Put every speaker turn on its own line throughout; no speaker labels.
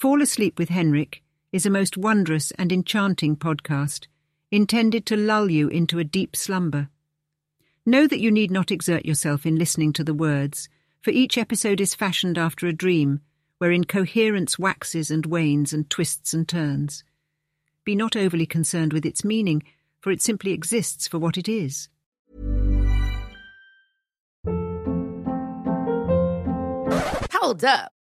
Fall Asleep with Henrik is a most wondrous and enchanting podcast intended to lull you into a deep slumber. Know that you need not exert yourself in listening to the words, for each episode is fashioned after a dream, wherein coherence waxes and wanes and twists and turns. Be not overly concerned with its meaning, for it simply exists for what it is.
Hold up.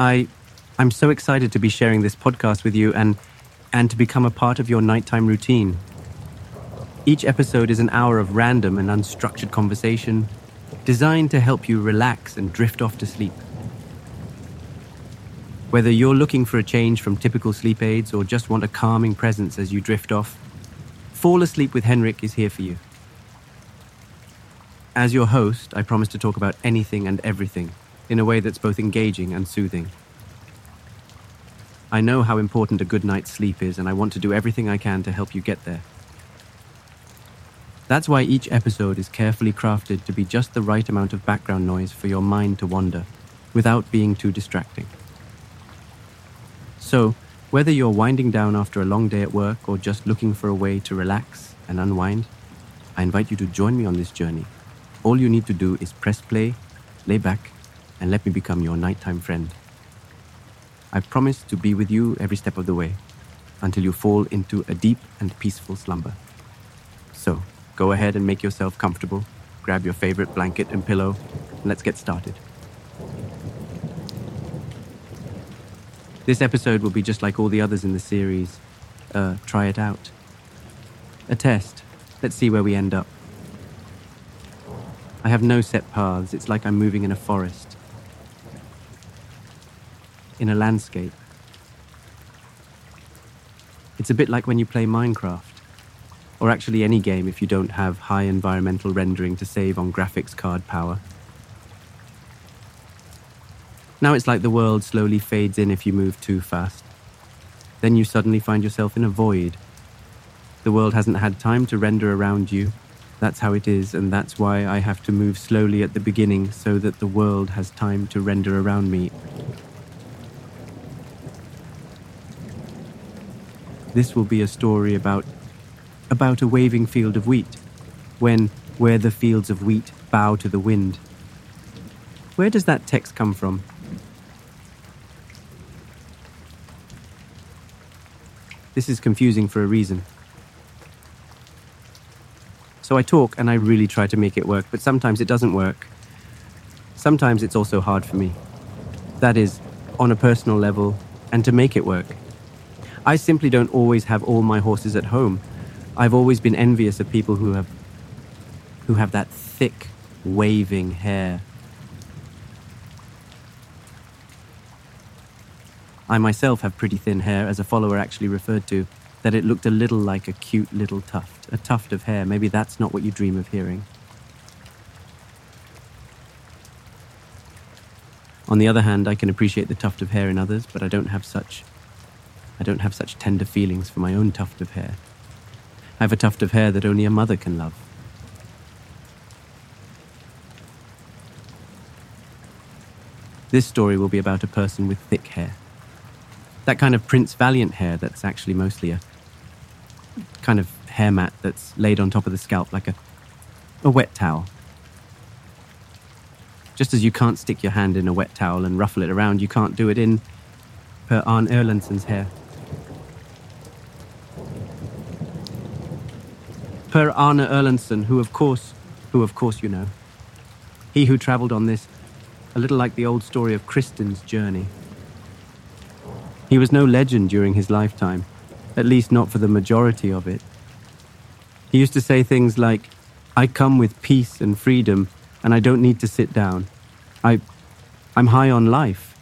I, I'm so excited to be sharing this podcast with you and, and to become a part of your nighttime routine. Each episode is an hour of random and unstructured conversation designed to help you relax and drift off to sleep. Whether you're looking for a change from typical sleep aids or just want a calming presence as you drift off, Fall Asleep with Henrik is here for you. As your host, I promise to talk about anything and everything in a way that's both engaging and soothing. I know how important a good night's sleep is, and I want to do everything I can to help you get there. That's why each episode is carefully crafted to be just the right amount of background noise for your mind to wander, without being too distracting. So, whether you're winding down after a long day at work or just looking for a way to relax and unwind, I invite you to join me on this journey. All you need to do is press play, lay back, and let me become your nighttime friend. I promise to be with you every step of the way until you fall into a deep and peaceful slumber. So, go ahead and make yourself comfortable, grab your favorite blanket and pillow, and let's get started. This episode will be just like all the others in the series. Uh, try it out. A test. Let's see where we end up. I have no set paths. It's like I'm moving in a forest in a landscape. It's a bit like when you play Minecraft, or actually any game if you don't have high environmental rendering to save on graphics card power. Now it's like the world slowly fades in if you move too fast. Then you suddenly find yourself in a void. The world hasn't had time to render around you. That's how it is, and that's why I have to move slowly at the beginning so that the world has time to render around me This will be a story about about a waving field of wheat, when where the fields of wheat bow to the wind. Where does that text come from? This is confusing for a reason. So I talk and I really try to make it work, but sometimes it doesn't work. Sometimes it's also hard for me. That is, on a personal level, and to make it work. I simply don't always have all my horses at home. I've always been envious of people who have who have that thick, waving hair. I myself have pretty thin hair, as a follower actually referred to. that it looked a little like a cute little tuft, a tuft of hair. Maybe that's not what you dream of hearing. On the other hand, I can appreciate the tuft of hair in others, but I don't have such I don't have such tender feelings for my own tuft of hair. I have a tuft of hair that only a mother can love. This story will be about a person with thick hair. That kind of Prince Valiant hair that's actually mostly a kind of hair mat that's laid on top of the scalp like a, a wet towel. Just as you can't stick your hand in a wet towel and ruffle it around, you can't do it in Per Arne Erlandsen's hair. Per Arne Erlandsen, who of course, who of course you know, he who travelled on this a little like the old story of Kristen's journey. He was no legend during his lifetime, at least not for the majority of it. He used to say things like, I come with peace and freedom, and I don't need to sit down. I, I'm high on life.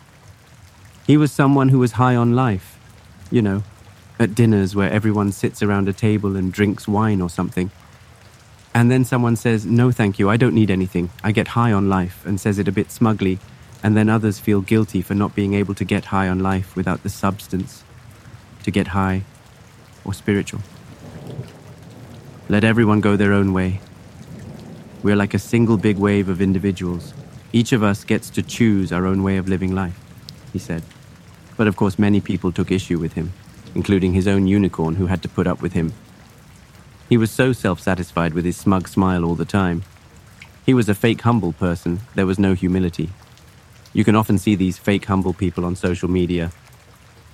He was someone who was high on life, you know, at dinners where everyone sits around a table and drinks wine or something and then someone says, No, thank you, I don't need anything. I get high on life, and says it a bit smugly, and then others feel guilty for not being able to get high on life without the substance to get high or spiritual. Let everyone go their own way. We're like a single big wave of individuals. Each of us gets to choose our own way of living life, he said. But of course, many people took issue with him, including his own unicorn who had to put up with him he was so self satisfied with his smug smile all the time. He was a fake humble person, there was no humility. You can often see these fake humble people on social media.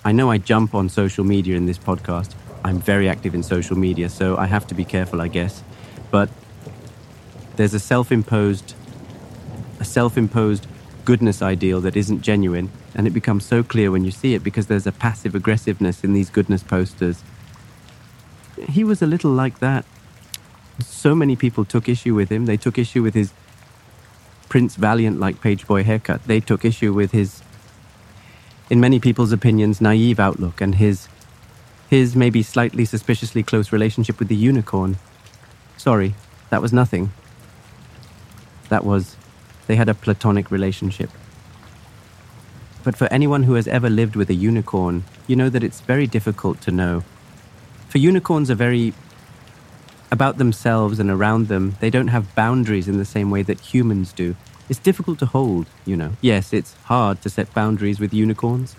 I know I jump on social media in this podcast. I'm very active in social media, so I have to be careful, I guess. But there's a self imposed a self imposed goodness ideal that isn't genuine, and it becomes so clear when you see it because there's a passive aggressiveness in these goodness posters he was a little like that. So many people took issue with him. They took issue with his Prince Valiant like page boy haircut. They took issue with his, in many people's opinions, naive outlook and his, his maybe slightly suspiciously close relationship with the unicorn. Sorry, that was nothing. That was, they had a platonic relationship. But for anyone who has ever lived with a unicorn, you know that it's very difficult to know for unicorns are very about themselves and around them. They don't have boundaries in the same way that humans do. It's difficult to hold, you know. Yes, it's hard to set boundaries with unicorns,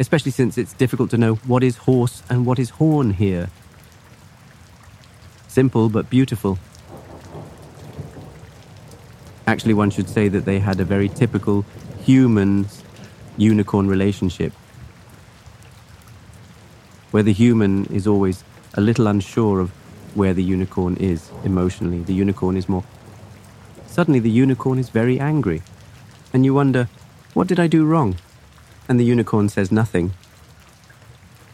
especially since it's difficult to know what is horse and what is horn here. Simple but beautiful. Actually, one should say that they had a very typical human unicorn relationship, where the human is always a little unsure of where the unicorn is emotionally. The unicorn is more. Suddenly, the unicorn is very angry. And you wonder, what did I do wrong? And the unicorn says nothing.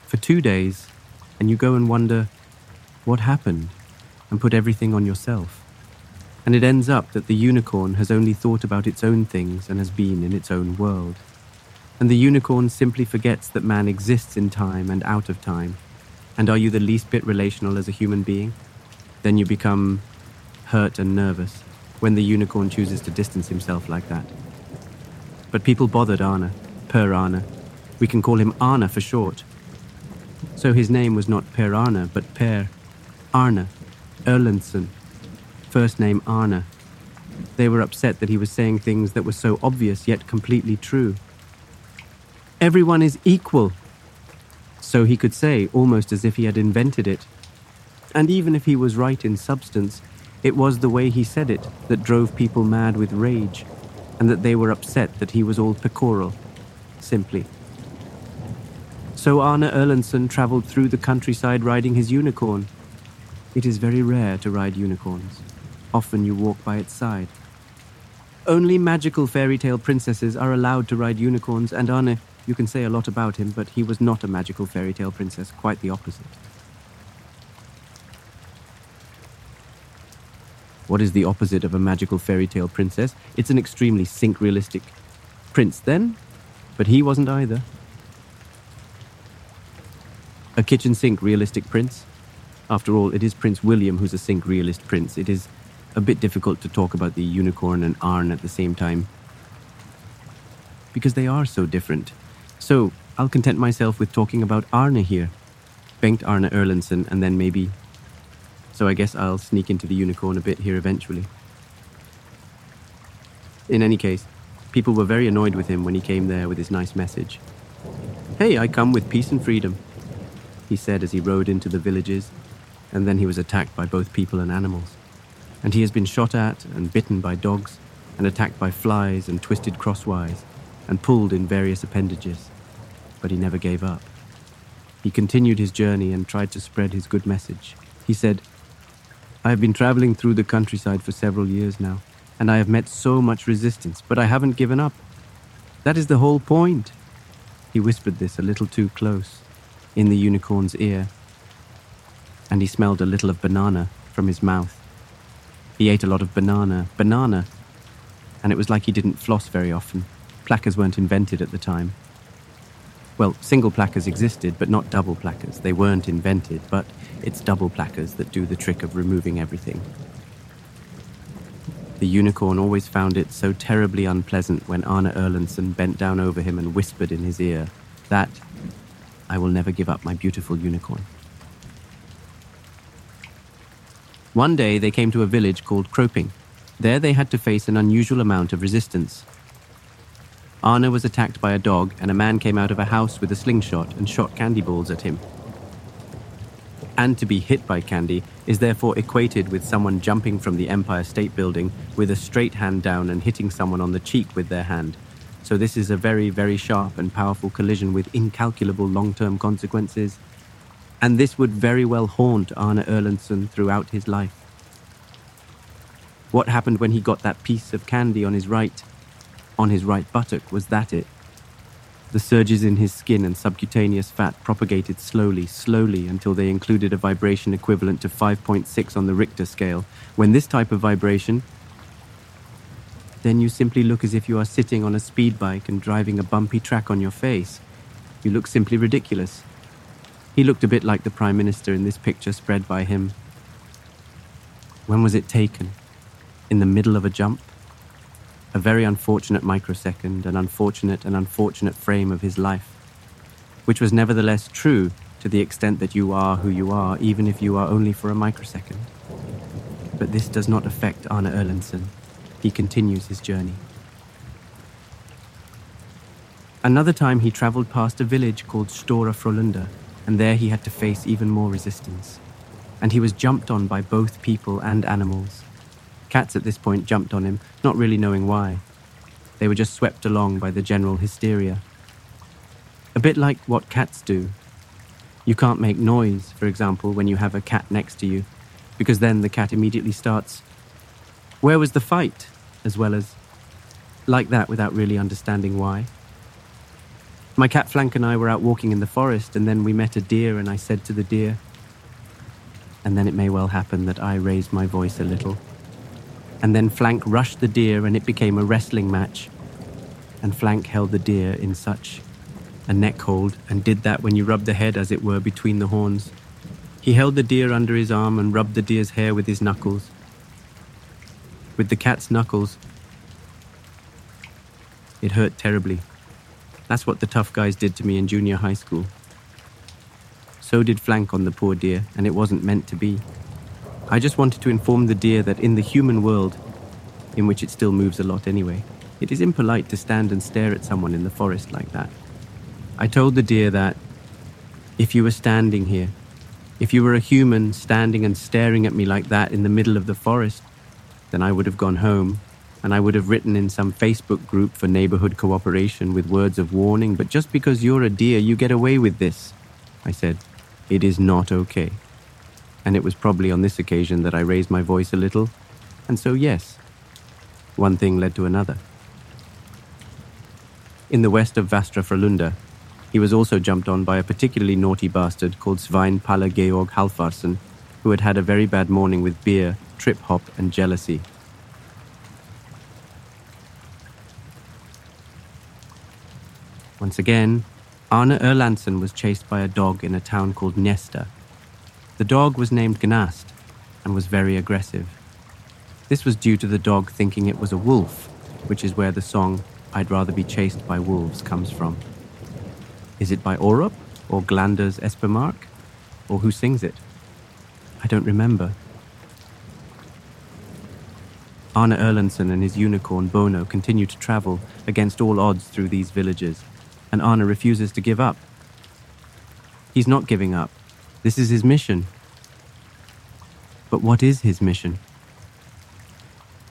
For two days, and you go and wonder, what happened? And put everything on yourself. And it ends up that the unicorn has only thought about its own things and has been in its own world. And the unicorn simply forgets that man exists in time and out of time and are you the least bit relational as a human being? Then you become hurt and nervous when the unicorn chooses to distance himself like that. But people bothered Arne, Per Arne. We can call him Arne for short. So his name was not Per Arne, but Per Arne Erlandsen. First name Arna. They were upset that he was saying things that were so obvious yet completely true. Everyone is equal, so he could say, almost as if he had invented it. And even if he was right in substance, it was the way he said it that drove people mad with rage, and that they were upset that he was all pecoral, simply. So Arne Erlandsen travelled through the countryside riding his unicorn. It is very rare to ride unicorns. Often you walk by its side. Only magical fairy tale princesses are allowed to ride unicorns, and Arne you can say a lot about him, but he was not a magical fairy tale princess, quite the opposite. What is the opposite of a magical fairy tale princess? It's an extremely sync realistic prince, then, but he wasn't either. A kitchen sink realistic prince? After all, it is Prince William who's a sink realist prince. It is a bit difficult to talk about the unicorn and Arn at the same time. Because they are so different. So, I'll content myself with talking about Arne here. Bengt Arne Erlandson, and then maybe. So I guess I'll sneak into the unicorn a bit here eventually. In any case, people were very annoyed with him when he came there with his nice message. Hey, I come with peace and freedom, he said as he rode into the villages, and then he was attacked by both people and animals. And he has been shot at and bitten by dogs, and attacked by flies and twisted crosswise, and pulled in various appendages. But he never gave up. He continued his journey and tried to spread his good message. He said, I have been traveling through the countryside for several years now and I have met so much resistance, but I haven't given up. That is the whole point. He whispered this a little too close, in the unicorn's ear, and he smelled a little of banana from his mouth. He ate a lot of banana, banana, and it was like he didn't floss very often. Plackers weren't invented at the time. Well, single plackers existed, but not double plackers. They weren't invented, but it's double plackers that do the trick of removing everything. The unicorn always found it so terribly unpleasant when Arne Erlandson bent down over him and whispered in his ear that I will never give up my beautiful unicorn. One day they came to a village called Croping. There they had to face an unusual amount of resistance. Arne was attacked by a dog, and a man came out of a house with a slingshot and shot candy balls at him and to be hit by candy is therefore equated with someone jumping from the Empire State Building with a straight hand down and hitting someone on the cheek with their hand. So this is a very, very sharp and powerful collision with incalculable long-term consequences. And this would very well haunt Arne Erlandson throughout his life. What happened when he got that piece of candy on his right, on his right buttock? Was that it? The surges in his skin and subcutaneous fat propagated slowly, slowly until they included a vibration equivalent to 5.6 on the Richter scale. When this type of vibration, then you simply look as if you are sitting on a speed bike and driving a bumpy track on your face. You look simply ridiculous. He looked a bit like the Prime Minister in this picture spread by him. When was it taken? In the middle of a jump? a very unfortunate microsecond, an unfortunate and unfortunate frame of his life, which was nevertheless true to the extent that you are who you are, even if you are only for a microsecond. But this does not affect Arne Erlandson. He continues his journey. Another time he travelled past a village called Stora Frölunda, and there he had to face even more resistance. And he was jumped on by both people and animals. Cats at this point jumped on him, not really knowing why. They were just swept along by the general hysteria. A bit like what cats do. You can't make noise, for example, when you have a cat next to you, because then the cat immediately starts, Where was the fight? as well as, like that without really understanding why. My cat Flank and I were out walking in the forest, and then we met a deer, and I said to the deer, and then it may well happen that I raised my voice a little and then Flank rushed the deer and it became a wrestling match. And Flank held the deer in such a neck hold and did that when you rub the head, as it were, between the horns. He held the deer under his arm and rubbed the deer's hair with his knuckles. With the cat's knuckles, it hurt terribly. That's what the tough guys did to me in junior high school. So did Flank on the poor deer, and it wasn't meant to be. I just wanted to inform the deer that in the human world, in which it still moves a lot anyway, it is impolite to stand and stare at someone in the forest like that. I told the deer that if you were standing here, if you were a human standing and staring at me like that in the middle of the forest, then I would have gone home and I would have written in some Facebook group for neighborhood cooperation with words of warning, but just because you're a deer, you get away with this. I said, it is not okay and it was probably on this occasion that I raised my voice a little, and so yes, one thing led to another. In the west of Västra Frölunda, he was also jumped on by a particularly naughty bastard called Svein Palle Georg Halfarsson, who had had a very bad morning with beer, trip hop, and jealousy. Once again, Arne Erlandsen was chased by a dog in a town called Nesta. The dog was named Gnast and was very aggressive. This was due to the dog thinking it was a wolf, which is where the song I'd Rather Be Chased by Wolves comes from. Is it by Orup or Glanders Espermark? Or who sings it? I don't remember. Arne Erlandsen and his unicorn Bono continue to travel against all odds through these villages, and Arne refuses to give up. He's not giving up. This is his mission. But what is his mission?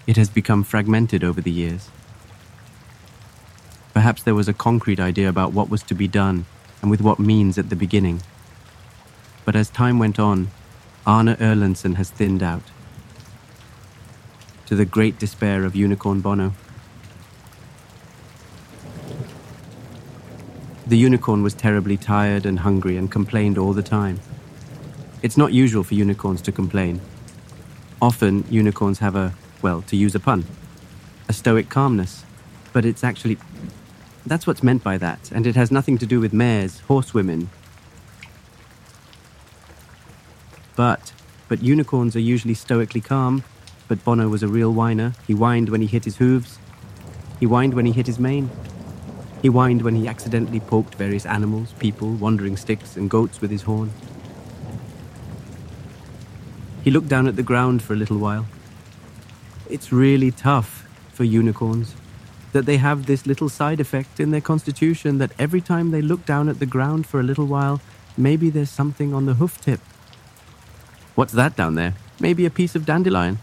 It has become fragmented over the years. Perhaps there was a concrete idea about what was to be done and with what means at the beginning. But as time went on, Arne Erlandsen has thinned out to the great despair of Unicorn Bono. The unicorn was terribly tired and hungry and complained all the time. It's not usual for unicorns to complain. Often, unicorns have a, well, to use a pun, a stoic calmness. But it's actually. That's what's meant by that, and it has nothing to do with mares, horsewomen. But, but unicorns are usually stoically calm, but Bono was a real whiner. He whined when he hit his hooves. He whined when he hit his mane. He whined when he accidentally poked various animals, people, wandering sticks, and goats with his horn. He looked down at the ground for a little while. It's really tough for unicorns that they have this little side effect in their constitution that every time they look down at the ground for a little while, maybe there's something on the hoof tip. What's that down there? Maybe a piece of dandelion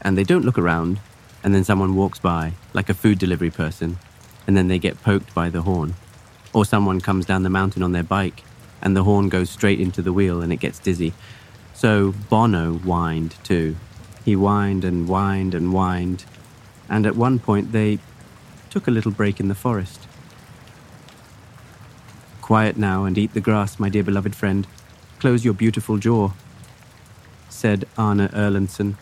and they don't look around, and then someone walks by, like a food delivery person, and then they get poked by the horn. Or someone comes down the mountain on their bike, and the horn goes straight into the wheel and it gets dizzy. So Bono whined too. He whined and whined and whined, and at one point they took a little break in the forest. Quiet now and eat the grass, my dear beloved friend. Close your beautiful jaw, said Arne Erlandsen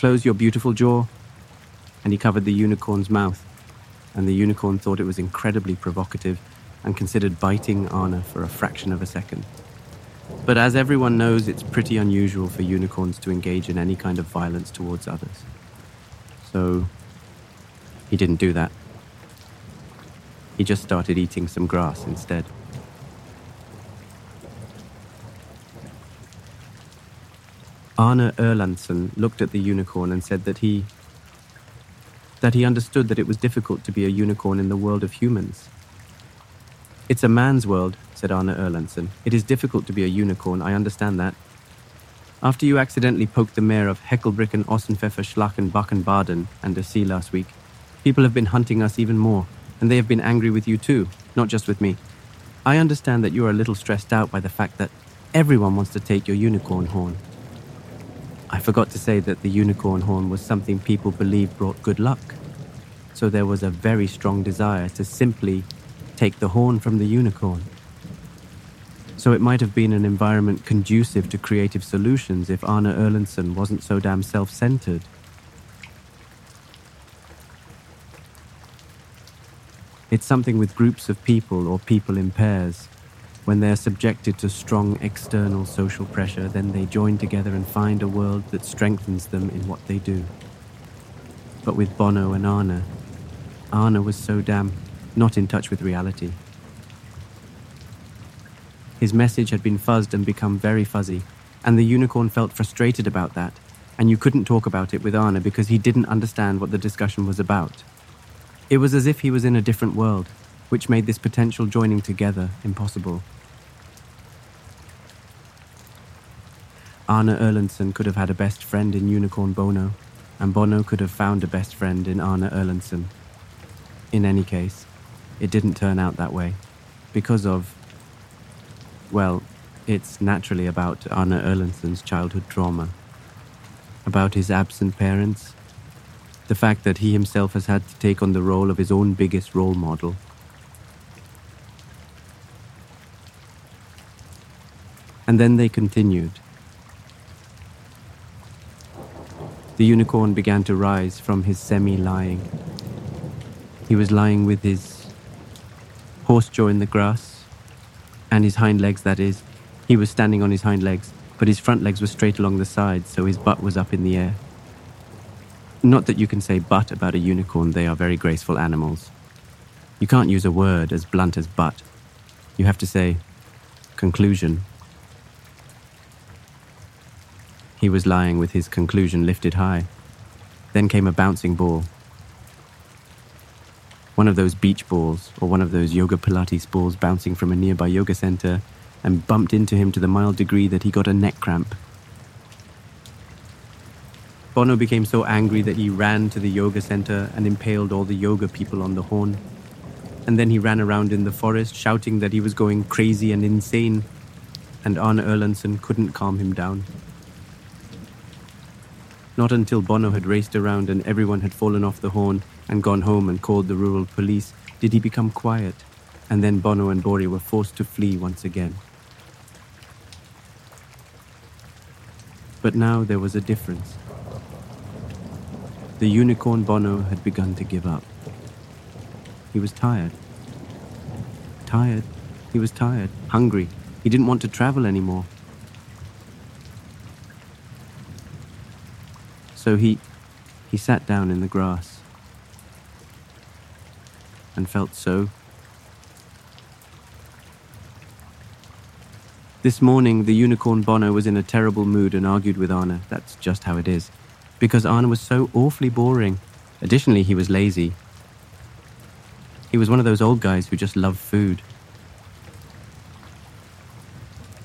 Close your beautiful jaw. And he covered the unicorn's mouth, and the unicorn thought it was incredibly provocative and considered biting Arne for a fraction of a second. But as everyone knows, it's pretty unusual for unicorns to engage in any kind of violence towards others. So he didn't do that. He just started eating some grass instead. Arne Erlandsen looked at the unicorn and said that he that he understood that it was difficult to be a unicorn in the world of humans. It's a man's world, said Arne Erlandsen. It is difficult to be a unicorn, I understand that. After you accidentally poked the mayor of Heckelbricken, Ossenpfeffer, Schlachen, Backen, Baden, and the sea last week, people have been hunting us even more, and they have been angry with you too, not just with me. I understand that you are a little stressed out by the fact that everyone wants to take your unicorn horn. I forgot to say that the unicorn horn was something people believed brought good luck. So there was a very strong desire to simply take the horn from the unicorn. So it might have been an environment conducive to creative solutions if Arne Erlandsen wasn't so damn self centered. It's something with groups of people or people in pairs when they are subjected to strong external social pressure, then they join together and find a world that strengthens them in what they do. But with Bono and Arne, Arne was so damn not in touch with reality. His message had been fuzzed and become very fuzzy, and the unicorn felt frustrated about that, and you couldn't talk about it with Arne because he didn't understand what the discussion was about. It was as if he was in a different world, which made this potential joining together impossible. Arne Erlandsen could have had a best friend in Unicorn Bono, and Bono could have found a best friend in Arne Erlandsen. In any case, it didn't turn out that way, because of, well, it's naturally about Arne Erlandsen's childhood trauma, about his absent parents, the fact that he himself has had to take on the role of his own biggest role model And then they continued. The unicorn began to rise from his semi lying. He was lying with his horse jaw in the grass, And his hind legs, that is. He was standing on his hind legs, but his front legs were straight along the sides, so his butt was up in the air. Not that you can say butt about a unicorn, they are very graceful animals. You can't use a word as blunt as butt. You have to say conclusion. He was lying with his conclusion lifted high. Then came a bouncing ball. One of those beach balls, or one of those yoga Pilates balls bouncing from a nearby yoga center, and bumped into him to the mild degree that he got a neck cramp. Bono became so angry that he ran to the yoga center and impaled all the yoga people on the horn. And then he ran around in the forest shouting that he was going crazy and insane, and Arne Erlandsson couldn't calm him down. Not until Bono had raced around and everyone had fallen off the horn and gone home and called the rural police did he become quiet, and then Bono and Bori were forced to flee once again. But now there was a difference. The unicorn Bono had begun to give up. He was tired. Tired. He was tired, hungry. He didn't want to travel anymore. So he he sat down in the grass and felt so. This morning, the unicorn Bono was in a terrible mood and argued with Arne. That's just how it is. Because Arne was so awfully boring. Additionally, he was lazy. He was one of those old guys who just love food.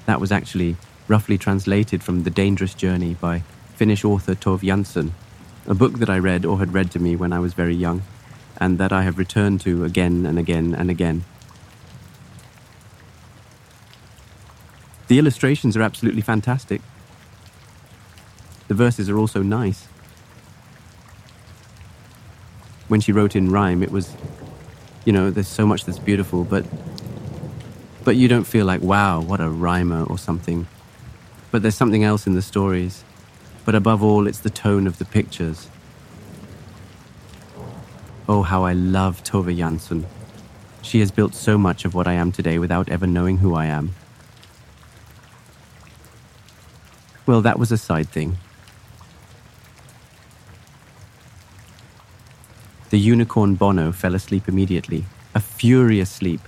That was actually roughly translated from The Dangerous Journey by Finnish author Tove Jansson, a book that I read or had read to me when I was very young, and that I have returned to again and again and again. The illustrations are absolutely fantastic. The verses are also nice. When she wrote in rhyme, it was, you know, there's so much that's beautiful, but but you don't feel like, wow, what a rhymer or something. But there's something else in the stories but above all, it's the tone of the pictures. Oh, how I love Tove Jansson. She has built so much of what I am today without ever knowing who I am. Well, that was a side thing. The unicorn Bono fell asleep immediately, a furious sleep,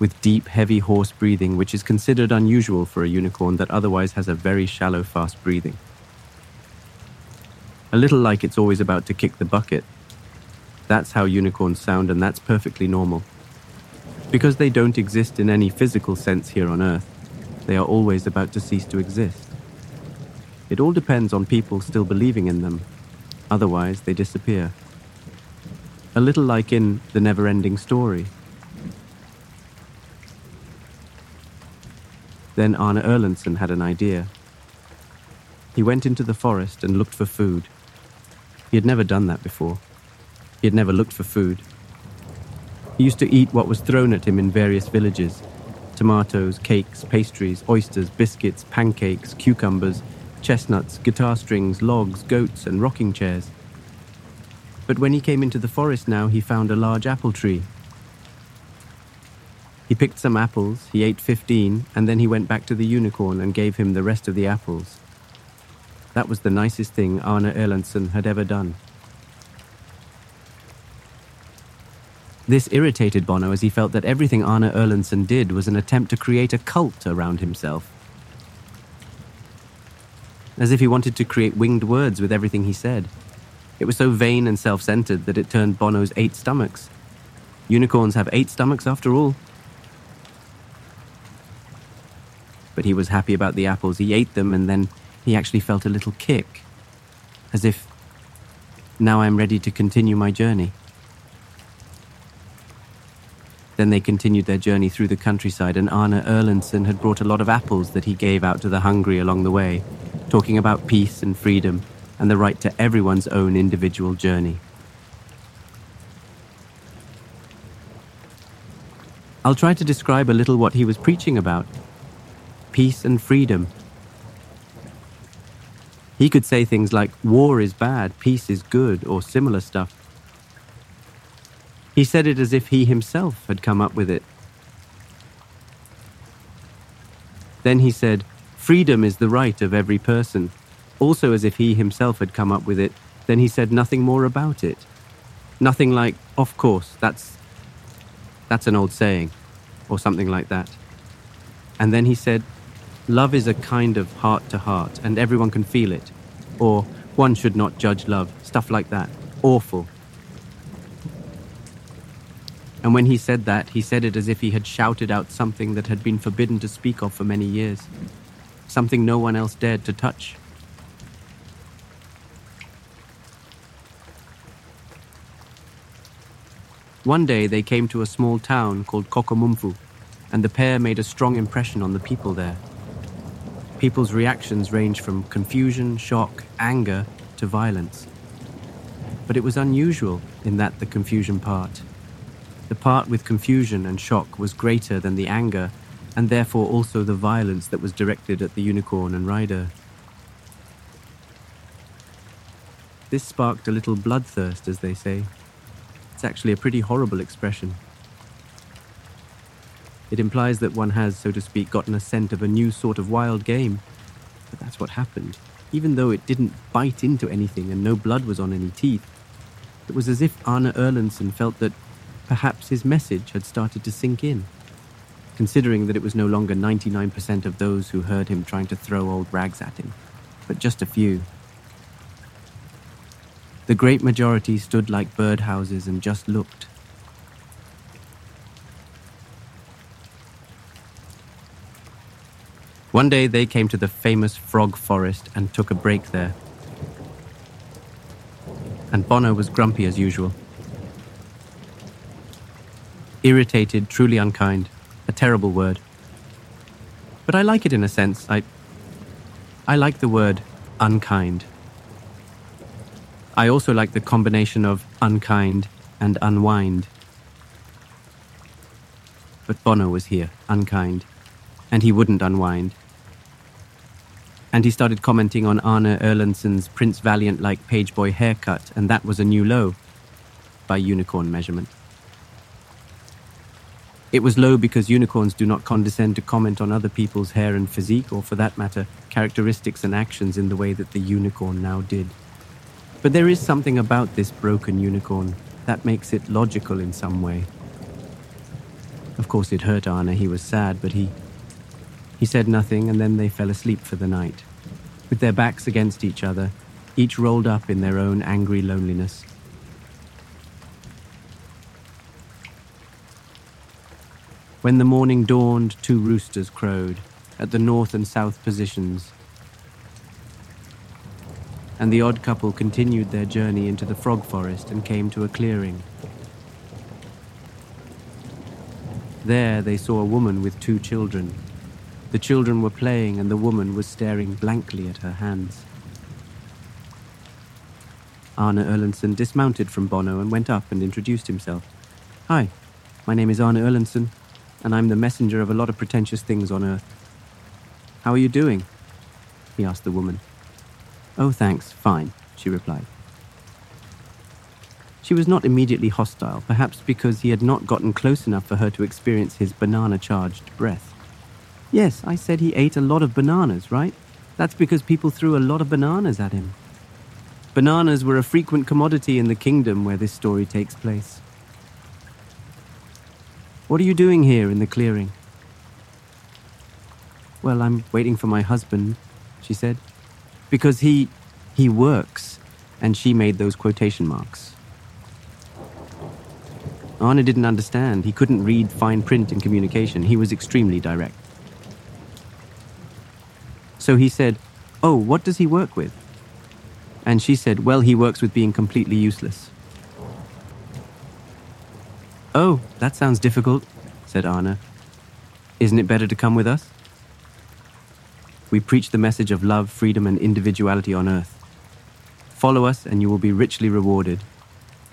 with deep, heavy hoarse breathing, which is considered unusual for a unicorn that otherwise has a very shallow, fast breathing a little like it's always about to kick the bucket. That's how unicorns sound, and that's perfectly normal. Because they don't exist in any physical sense here on Earth, they are always about to cease to exist. It all depends on people still believing in them, otherwise, they disappear. A little like in The Never Ending Story. Then Arne Erlandsson had an idea. He went into the forest and looked for food. He had never done that before. He had never looked for food. He used to eat what was thrown at him in various villages tomatoes, cakes, pastries, oysters, biscuits, pancakes, cucumbers, chestnuts, guitar strings, logs, goats, and rocking chairs. But when he came into the forest now, he found a large apple tree. He picked some apples, he ate 15, and then he went back to the unicorn and gave him the rest of the apples. That was the nicest thing Arne Erlandsson had ever done. This irritated Bono as he felt that everything Arne Erlandsson did was an attempt to create a cult around himself. As if he wanted to create winged words with everything he said. It was so vain and self centered that it turned Bono's eight stomachs. Unicorns have eight stomachs after all. But he was happy about the apples. He ate them and then he actually felt a little kick, as if now I'm ready to continue my journey. Then they continued their journey through the countryside, and Arne Erlandsson had brought a lot of apples that he gave out to the hungry along the way, talking about peace and freedom and the right to everyone's own individual journey. I'll try to describe a little what he was preaching about peace and freedom he could say things like, war is bad, peace is good, or similar stuff. He said it as if he himself had come up with it. Then he said, Freedom is the right of every person. Also, as if he himself had come up with it, then he said nothing more about it. Nothing like, of course, that's. that's an old saying, or something like that. And then he said, Love is a kind of heart to heart, and everyone can feel it. Or, one should not judge love, stuff like that. Awful. And when he said that, he said it as if he had shouted out something that had been forbidden to speak of for many years, something no one else dared to touch. One day they came to a small town called Kokomumfu, and the pair made a strong impression on the people there. People's reactions ranged from confusion, shock, anger, to violence. But it was unusual in that the confusion part. The part with confusion and shock was greater than the anger, and therefore also the violence that was directed at the unicorn and rider. This sparked a little bloodthirst, as they say. It's actually a pretty horrible expression. It implies that one has, so to speak, gotten a scent of a new sort of wild game. But that's what happened. Even though it didn't bite into anything and no blood was on any teeth, it was as if Arne Erlandsen felt that perhaps his message had started to sink in, considering that it was no longer 99% of those who heard him trying to throw old rags at him, but just a few. The great majority stood like birdhouses and just looked. One day they came to the famous frog forest and took a break there. And Bono was grumpy as usual. Irritated, truly unkind. A terrible word. But I like it in a sense. I. I like the word unkind. I also like the combination of unkind and unwind. But Bono was here, unkind, and he wouldn't unwind and he started commenting on Arne Erlandsen's Prince Valiant like pageboy haircut, and that was a new low by unicorn measurement. It was low because unicorns do not condescend to comment on other people's hair and physique, or for that matter, characteristics and actions in the way that the unicorn now did. But there is something about this broken unicorn that makes it logical in some way. Of course, it hurt Arne, he was sad, but he he said nothing, and then they fell asleep for the night, with their backs against each other, each rolled up in their own angry loneliness. When the morning dawned, two roosters crowed at the north and south positions, and the odd couple continued their journey into the frog forest and came to a clearing. There they saw a woman with two children the children were playing and the woman was staring blankly at her hands. Arne Erlandsen dismounted from Bono and went up and introduced himself. Hi, my name is Arne Erlandsen, and I'm the messenger of a lot of pretentious things on Earth. How are you doing? he asked the woman. Oh, thanks, fine, she replied. She was not immediately hostile, perhaps because he had not gotten close enough for her to experience his banana charged breath. Yes, I said he ate a lot of bananas, right? That's because people threw a lot of bananas at him. Bananas were a frequent commodity in the kingdom where this story takes place. What are you doing here in the clearing? Well, I'm waiting for my husband, she said. Because he. he works. And she made those quotation marks. Arne didn't understand. He couldn't read fine print in communication. He was extremely direct. So he said, Oh, what does he work with? And she said, Well, he works with being completely useless. Oh, that sounds difficult, said Arne. Isn't it better to come with us? We preach the message of love, freedom, and individuality on earth. Follow us, and you will be richly rewarded.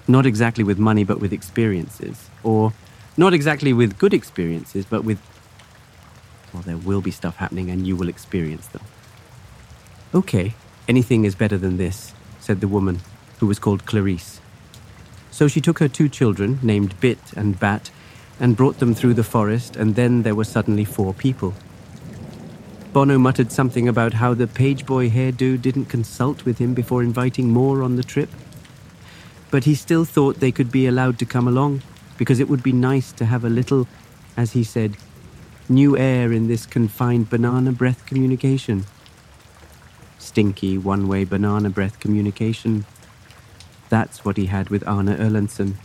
Not exactly with money, but with experiences. Or not exactly with good experiences, but with well, there will be stuff happening and you will experience them. Okay, anything is better than this, said the woman, who was called Clarice. So she took her two children, named Bit and Bat, and brought them through the forest, and then there were suddenly four people. Bono muttered something about how the pageboy hairdo didn't consult with him before inviting more on the trip. But he still thought they could be allowed to come along, because it would be nice to have a little, as he said, new air in this confined banana breath communication. Stinky one way banana breath communication. That's what he had with Arne Erlandsson.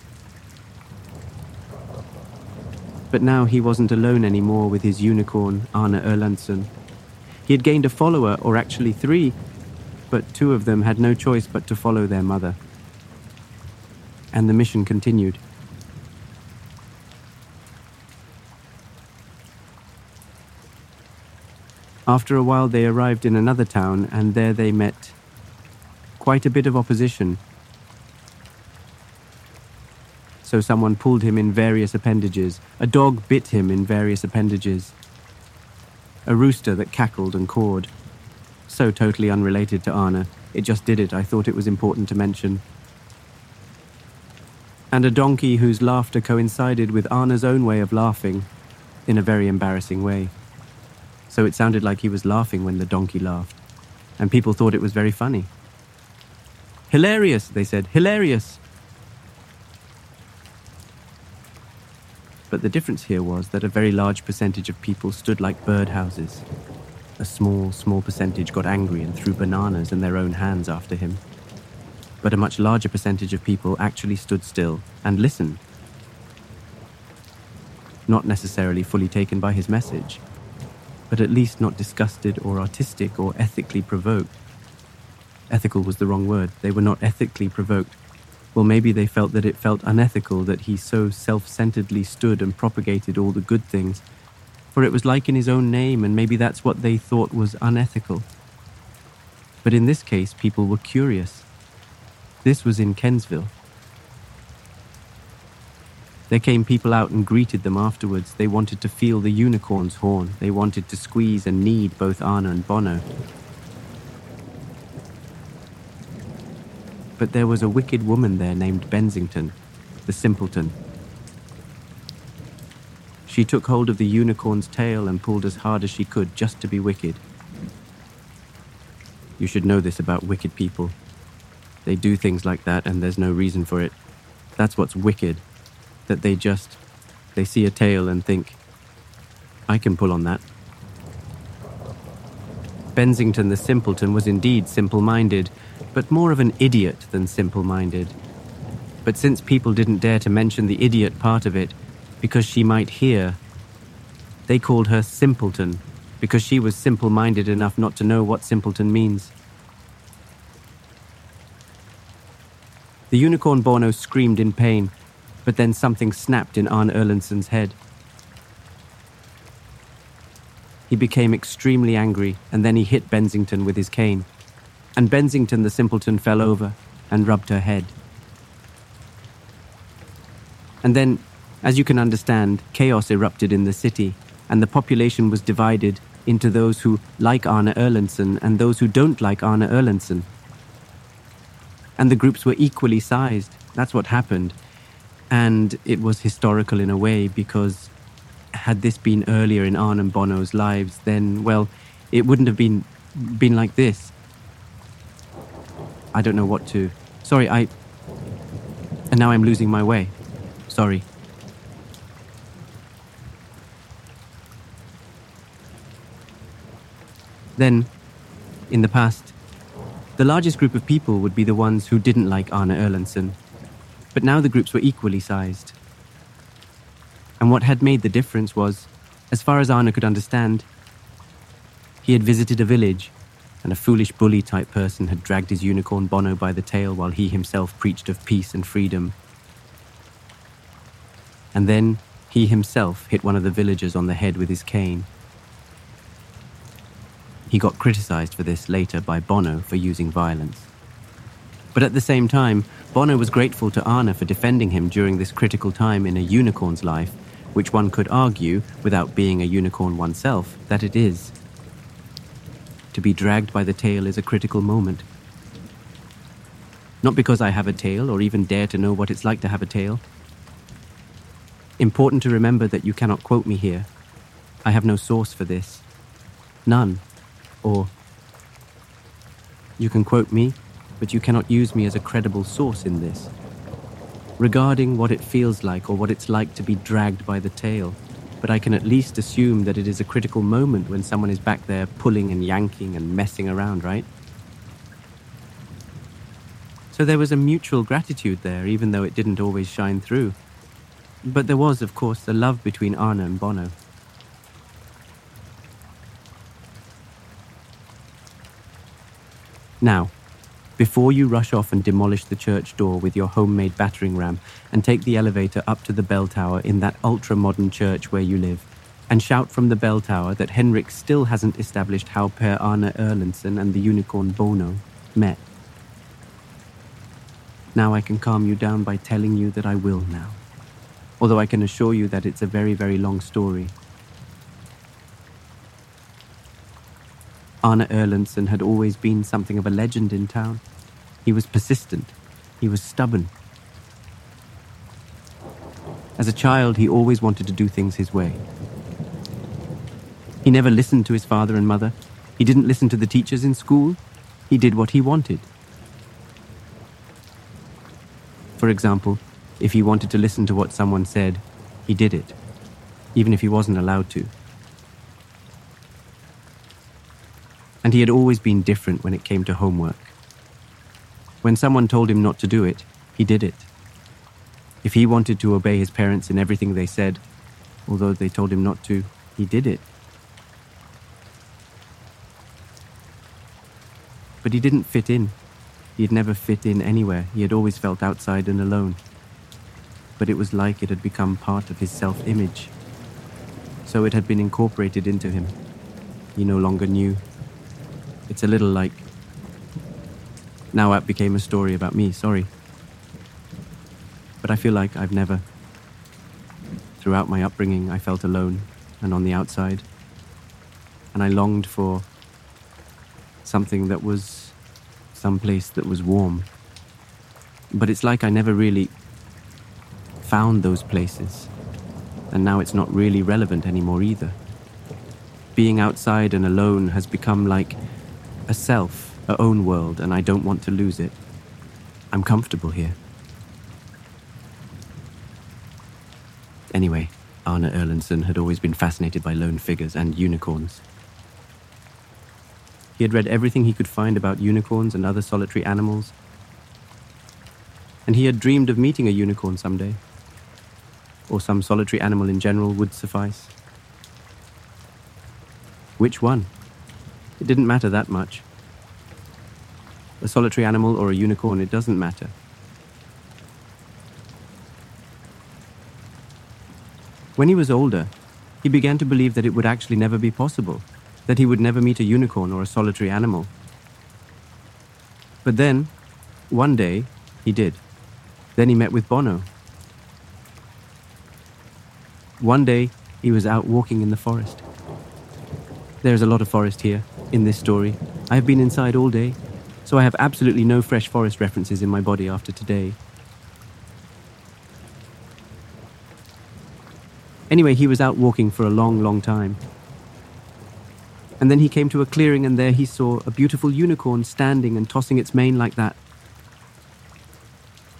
But now he wasn't alone anymore with his unicorn, Arne Erlandsson. He had gained a follower, or actually three, but two of them had no choice but to follow their mother. And the mission continued. After a while, they arrived in another town, and there they met quite a bit of opposition. So someone pulled him in various appendages. A dog bit him in various appendages a rooster that cackled and cawed. So totally unrelated to Arne, it just did it. I thought it was important to mention. And a donkey whose laughter coincided with Arne's own way of laughing, in a very embarrassing way. So it sounded like he was laughing when the donkey laughed, and people thought it was very funny. Hilarious, they said, hilarious. but the difference here was that a very large percentage of people stood like birdhouses. A small, small percentage got angry and threw bananas in their own hands after him. But a much larger percentage of people actually stood still and listened. Not necessarily fully taken by his message, but at least not disgusted or artistic or ethically provoked. Ethical was the wrong word. They were not ethically provoked well, maybe they felt that it felt unethical that he so self centeredly stood and propagated all the good things, for it was like in his own name, and maybe that's what they thought was unethical. But in this case, people were curious. This was in Kensville. There came people out and greeted them afterwards. They wanted to feel the unicorn's horn. They wanted to squeeze and knead both Arne and Bono. but there was a wicked woman there named Bensington, the simpleton. She took hold of the unicorn's tail and pulled as hard as she could just to be wicked. You should know this about wicked people. They do things like that and there's no reason for it. That's what's wicked. That they just, they see a tail and think, I can pull on that. Bensington the simpleton was indeed simple minded, but more of an idiot than simple minded. But since people didn't dare to mention the idiot part of it, because she might hear, they called her simpleton, because she was simple minded enough not to know what simpleton means. The unicorn Bono screamed in pain, but then something snapped in Arne Erlandsson's head. He became extremely angry, and then he hit Bensington with his cane and Bensington the simpleton fell over and rubbed her head. And then, as you can understand, chaos erupted in the city, and the population was divided into those who like Arne Erlandsson and those who don't like Arne Erlandsson. And the groups were equally sized. That's what happened. And it was historical in a way because had this been earlier in Arne and Bono's lives, then, well, it wouldn't have been, been like this. I don't know what to. Sorry, I. And now I'm losing my way. Sorry. Then, in the past, the largest group of people would be the ones who didn't like Arne Erlandsson. But now the groups were equally sized. And what had made the difference was, as far as Arne could understand, he had visited a village and a foolish bully type person had dragged his unicorn Bono by the tail while he himself preached of peace and freedom. And then he himself hit one of the villagers on the head with his cane. He got criticized for this later by Bono for using violence. But at the same time, Bono was grateful to Arne for defending him during this critical time in a unicorn's life, which one could argue, without being a unicorn oneself, that it is. To be dragged by the tail is a critical moment. Not because I have a tail or even dare to know what it's like to have a tail. Important to remember that you cannot quote me here. I have no source for this. None. Or, you can quote me, but you cannot use me as a credible source in this. Regarding what it feels like or what it's like to be dragged by the tail, but I can at least assume that it is a critical moment when someone is back there pulling and yanking and messing around, right? So there was a mutual gratitude there, even though it didn't always shine through. But there was, of course, the love between Arne and Bono. Now, before you rush off and demolish the church door with your homemade battering ram and take the elevator up to the bell tower in that ultra modern church where you live, and shout from the bell tower that Henrik still hasn't established how Per Arne Erlandsen and the unicorn Bono met. Now I can calm you down by telling you that I will now. Although I can assure you that it's a very, very long story. Arne Erlandsen had always been something of a legend in town. He was persistent. He was stubborn. As a child, he always wanted to do things his way. He never listened to his father and mother. He didn't listen to the teachers in school. He did what he wanted. For example, if he wanted to listen to what someone said, he did it, even if he wasn't allowed to. And he had always been different when it came to homework. When someone told him not to do it, he did it. If he wanted to obey his parents in everything they said, although they told him not to, he did it. But he didn't fit in. He had never fit in anywhere. He had always felt outside and alone. But it was like it had become part of his self image. So it had been incorporated into him. He no longer knew. It's a little like. Now that became a story about me, sorry. But I feel like I've never. Throughout my upbringing, I felt alone and on the outside. And I longed for something that was some place that was warm. But it's like I never really found those places. And now it's not really relevant anymore either. Being outside and alone has become like a self, a own world, and I don't want to lose it. I'm comfortable here. Anyway, Arne Erlandsen had always been fascinated by lone figures and unicorns. He had read everything he could find about unicorns and other solitary animals. And he had dreamed of meeting a unicorn someday. Or some solitary animal in general would suffice. Which one? It didn't matter that much. A solitary animal or a unicorn, it doesn't matter. When he was older, he began to believe that it would actually never be possible that he would never meet a unicorn or a solitary animal. But then, one day, he did. Then he met with Bono. One day, he was out walking in the forest. There's a lot of forest here, in this story. I have been inside all day, so I have absolutely no fresh forest references in my body after today. Anyway, he was out walking for a long, long time. And then he came to a clearing, and there he saw a beautiful unicorn standing and tossing its mane like that.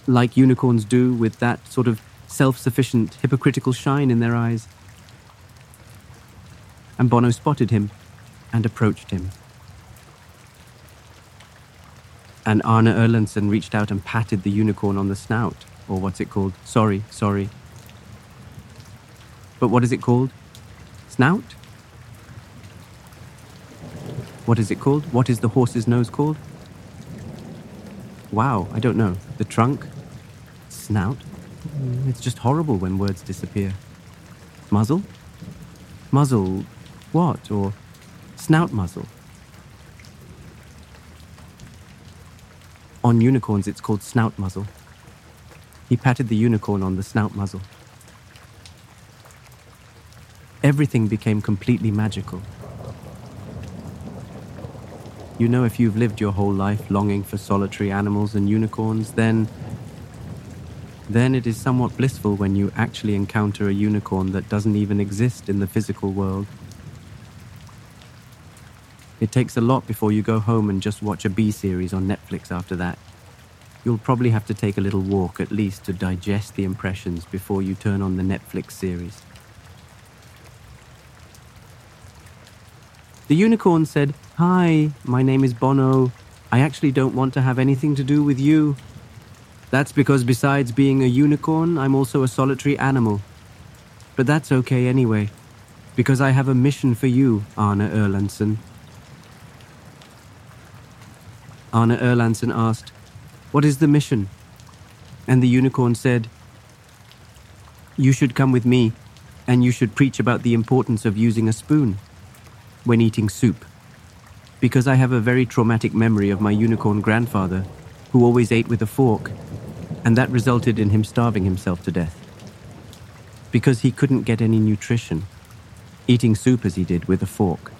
Like unicorns do, with that sort of self sufficient, hypocritical shine in their eyes. And Bono spotted him and approached him. And Arne Erlandsen reached out and patted the unicorn on the snout, or what's it called? Sorry, sorry. But what is it called? Snout? What is it called? What is the horse's nose called? Wow, I don't know. The trunk? Snout? It's just horrible when words disappear. Muzzle? Muzzle what? Or snout muzzle? On unicorns, it's called snout muzzle. He patted the unicorn on the snout muzzle. Everything became completely magical. You know, if you've lived your whole life longing for solitary animals and unicorns, then. then it is somewhat blissful when you actually encounter a unicorn that doesn't even exist in the physical world. It takes a lot before you go home and just watch a B series on Netflix after that. You'll probably have to take a little walk at least to digest the impressions before you turn on the Netflix series. The unicorn said, Hi, my name is Bono. I actually don't want to have anything to do with you. That's because besides being a unicorn, I'm also a solitary animal. But that's okay anyway, because I have a mission for you, Arne Erlandsen. Arne Erlandsen asked, What is the mission? And the unicorn said, You should come with me, and you should preach about the importance of using a spoon when eating soup. Because I have a very traumatic memory of my unicorn grandfather, who always ate with a fork and that resulted in him starving himself to death. Because he couldn't get any nutrition, eating soup as he did with a fork.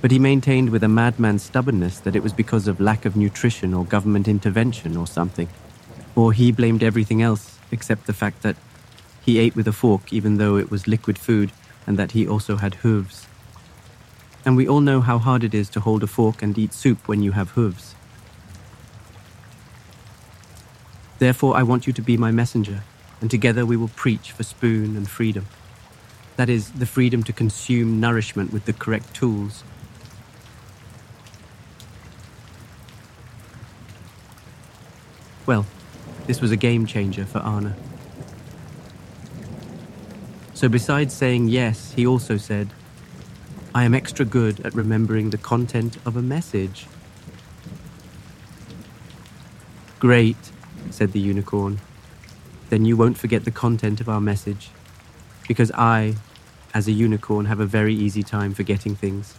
But he maintained with a madman's stubbornness that it was because of lack of nutrition or government intervention or something. Or he blamed everything else except the fact that he ate with a fork even though it was liquid food and that he also had hooves. And we all know how hard it is to hold a fork and eat soup when you have hooves. Therefore, I want you to be my messenger, and together we will preach for spoon and freedom. That is, the freedom to consume nourishment with the correct tools. Well, this was a game changer for Arne. So, besides saying yes, he also said, I am extra good at remembering the content of a message. Great, said the unicorn. Then you won't forget the content of our message. Because I, as a unicorn, have a very easy time forgetting things.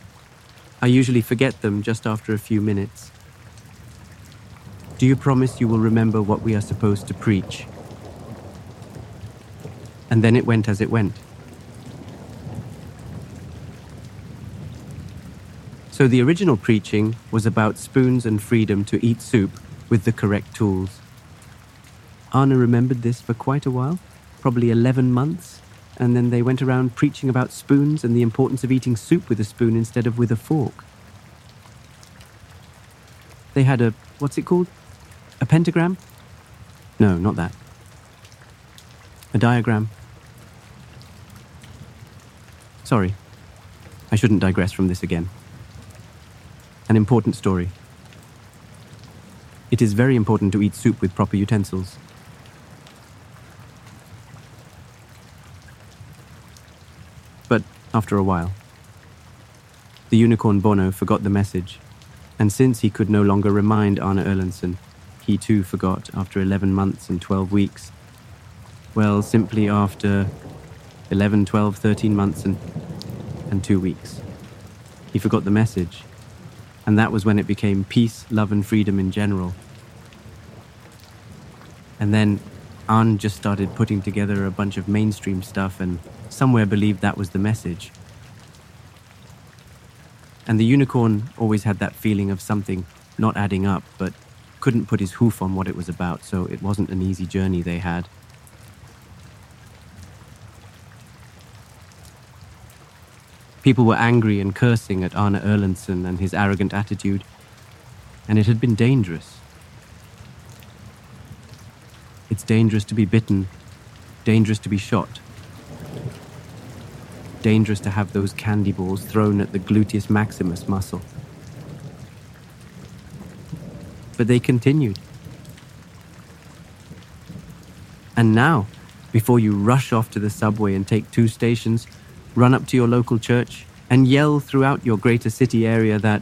I usually forget them just after a few minutes. Do you promise you will remember what we are supposed to preach? And then it went as it went. So the original preaching was about spoons and freedom to eat soup with the correct tools. Arne remembered this for quite a while, probably 11 months, and then they went around preaching about spoons and the importance of eating soup with a spoon instead of with a fork. They had a, what's it called? A pentagram? No, not that. A diagram. Sorry, I shouldn't digress from this again. An important story. It is very important to eat soup with proper utensils. But after a while. The unicorn Bono forgot the message, and since he could no longer remind Arne Erlandsen, he too forgot after 11 months and 12 weeks. Well, simply after 11, 12, 13 months and, and two weeks. He forgot the message, and that was when it became peace, love, and freedom in general. And then Arne just started putting together a bunch of mainstream stuff and somewhere believed that was the message. And the unicorn always had that feeling of something not adding up, but couldn't put his hoof on what it was about, so it wasn't an easy journey they had. People were angry and cursing at Arne Erlandsen and his arrogant attitude, and it had been dangerous. It's dangerous to be bitten, dangerous to be shot, dangerous to have those candy balls thrown at the gluteus maximus muscle. But they continued. And now, before you rush off to the subway and take two stations, run up to your local church and yell throughout your greater city area that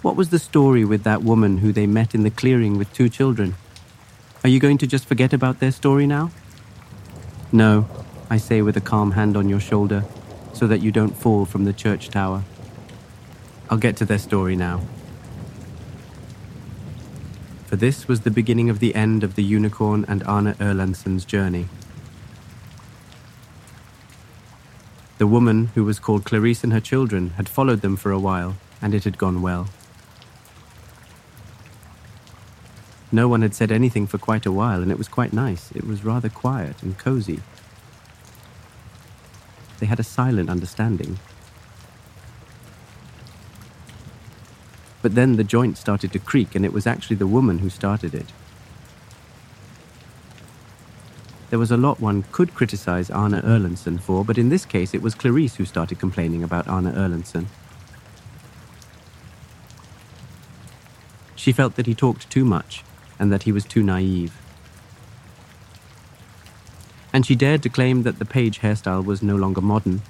what was the story with that woman who they met in the clearing with two children? Are you going to just forget about their story now? No, I say with a calm hand on your shoulder so that you don't fall from the church tower. I'll get to their story now. For this was the beginning of the end of the unicorn and Arne Erlandsen's journey. The woman, who was called Clarice and her children, had followed them for a while, and it had gone well. No one had said anything for quite a while, and it was quite nice. It was rather quiet and cozy. They had a silent understanding. But then the joint started to creak, and it was actually the woman who started it. There was a lot one could criticize Arne Erlandsen for, but in this case it was Clarice who started complaining about Arne Erlandsen. She felt that he talked too much and that he was too naive. And she dared to claim that the page hairstyle was no longer modern.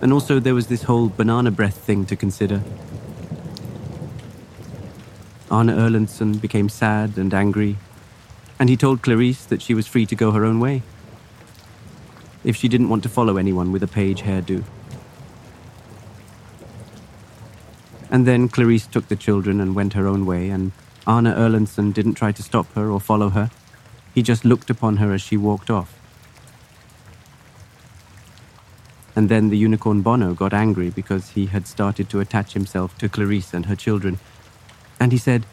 And also, there was this whole banana breath thing to consider. Arne Erlandsen became sad and angry, and he told Clarice that she was free to go her own way if she didn't want to follow anyone with a page hairdo. And then Clarice took the children and went her own way, and Arne Erlandsen didn't try to stop her or follow her. He just looked upon her as she walked off. And then the unicorn Bono got angry because he had started to attach himself to Clarice and her children. And he said,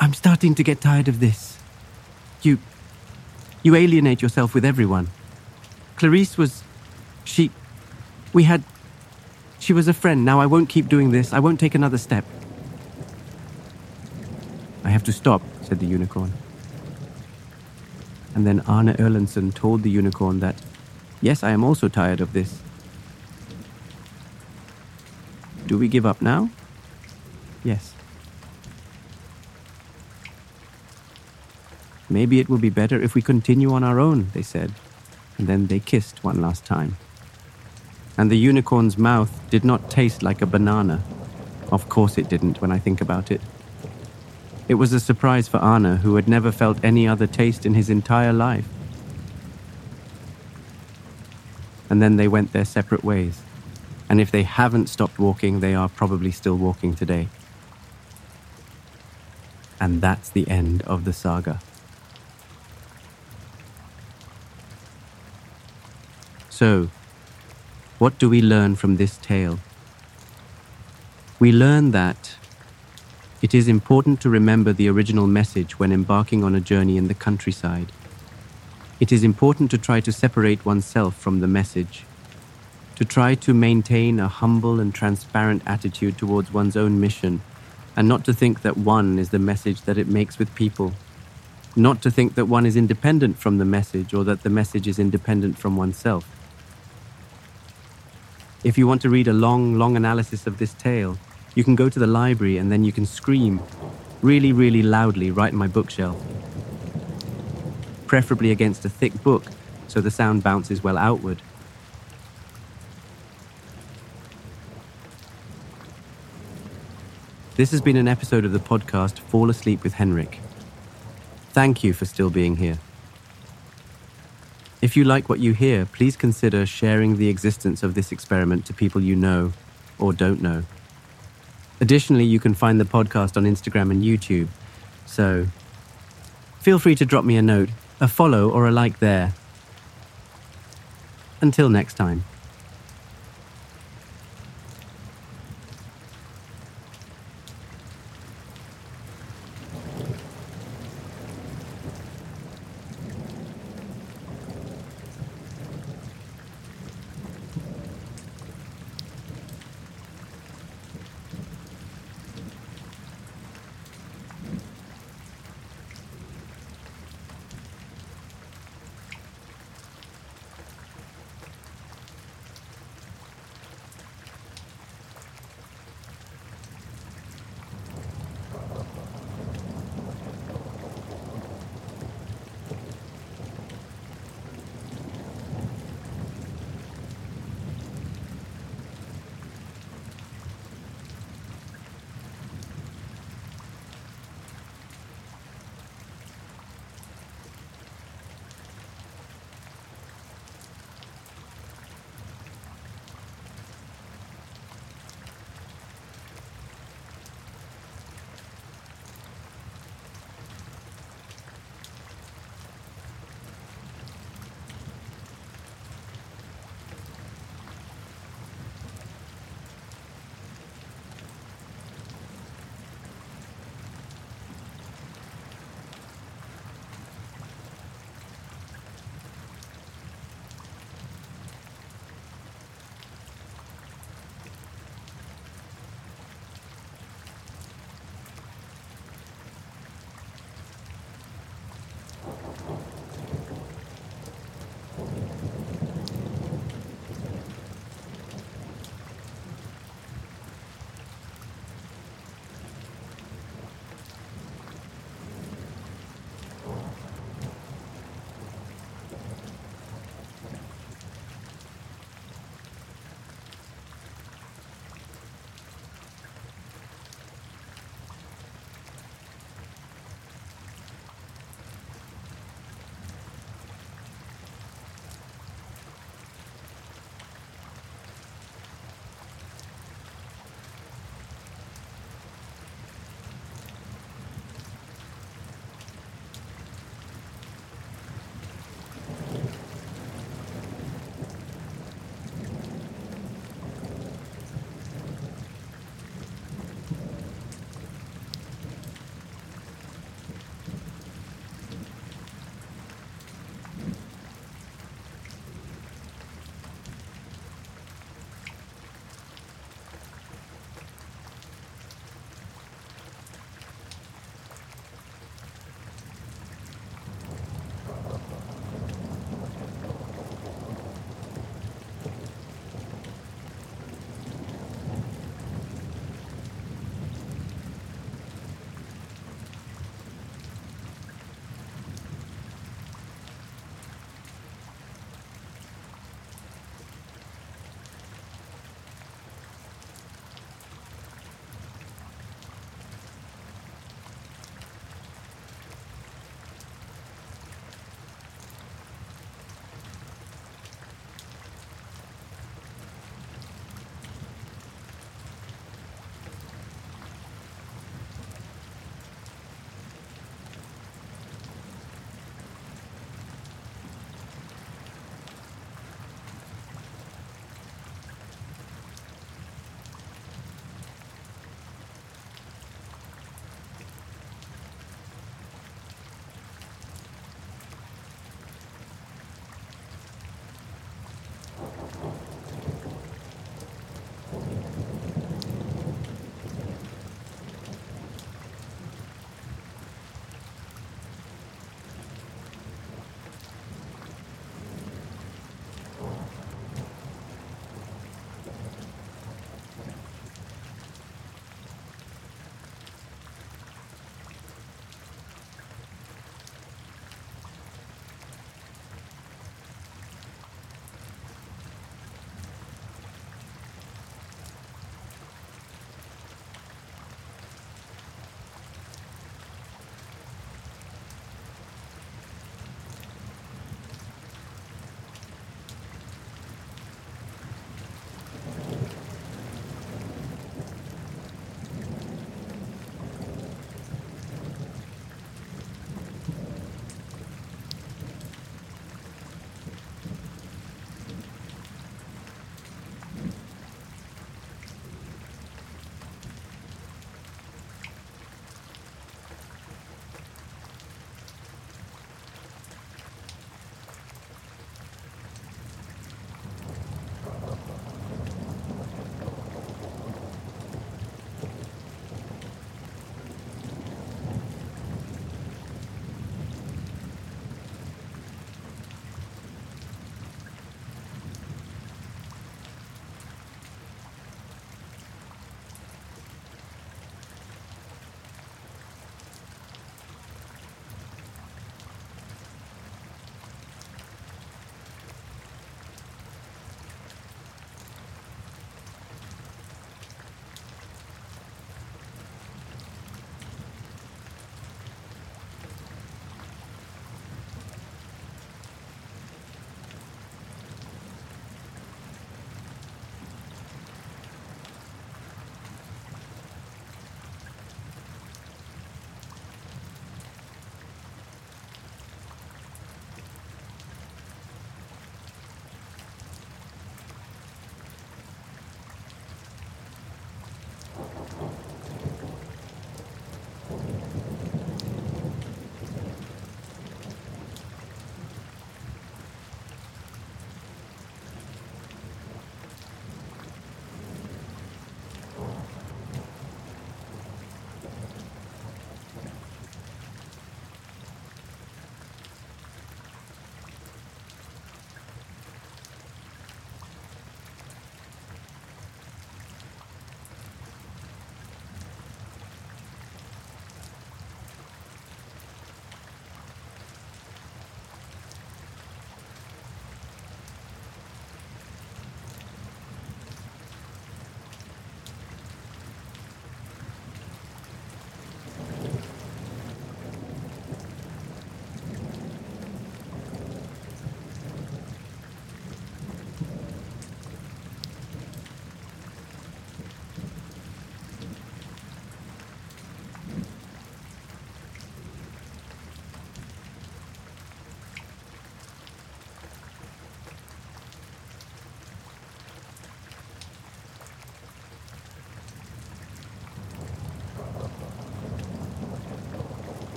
I'm starting to get tired of this. You. You alienate yourself with everyone. Clarice was. She. We had. She was a friend. Now I won't keep doing this. I won't take another step. I have to stop, said the unicorn. And then Arne Erlandsen told the unicorn that, yes, I am also tired of this. Do we give up now? Yes. Maybe it will be better if we continue on our own, they said, and then they kissed one last time. And the unicorn's mouth did not taste like a banana. Of course it didn't when I think about it. It was a surprise for Anna, who had never felt any other taste in his entire life. And then they went their separate ways. And if they haven't stopped walking, they are probably still walking today. And that's the end of the saga. So, what do we learn from this tale? We learn that it is important to remember the original message when embarking on a journey in the countryside. It is important to try to separate oneself from the message, to try to maintain a humble and transparent attitude towards one's own mission, and not to think that one is the message that it makes with people, not to think that one is independent from the message or that the message is independent from oneself. If you want to read a long, long analysis of this tale, you can go to the library and then you can scream really, really loudly right in my bookshelf. Preferably against a thick book so the sound bounces well outward. This has been an episode of the podcast Fall Asleep with Henrik. Thank you for still being here. If you like what you hear, please consider sharing the existence of this experiment to people you know or don't know. Additionally, you can find the podcast on Instagram and YouTube, so feel free to drop me a note, a follow, or a like there. Until next time.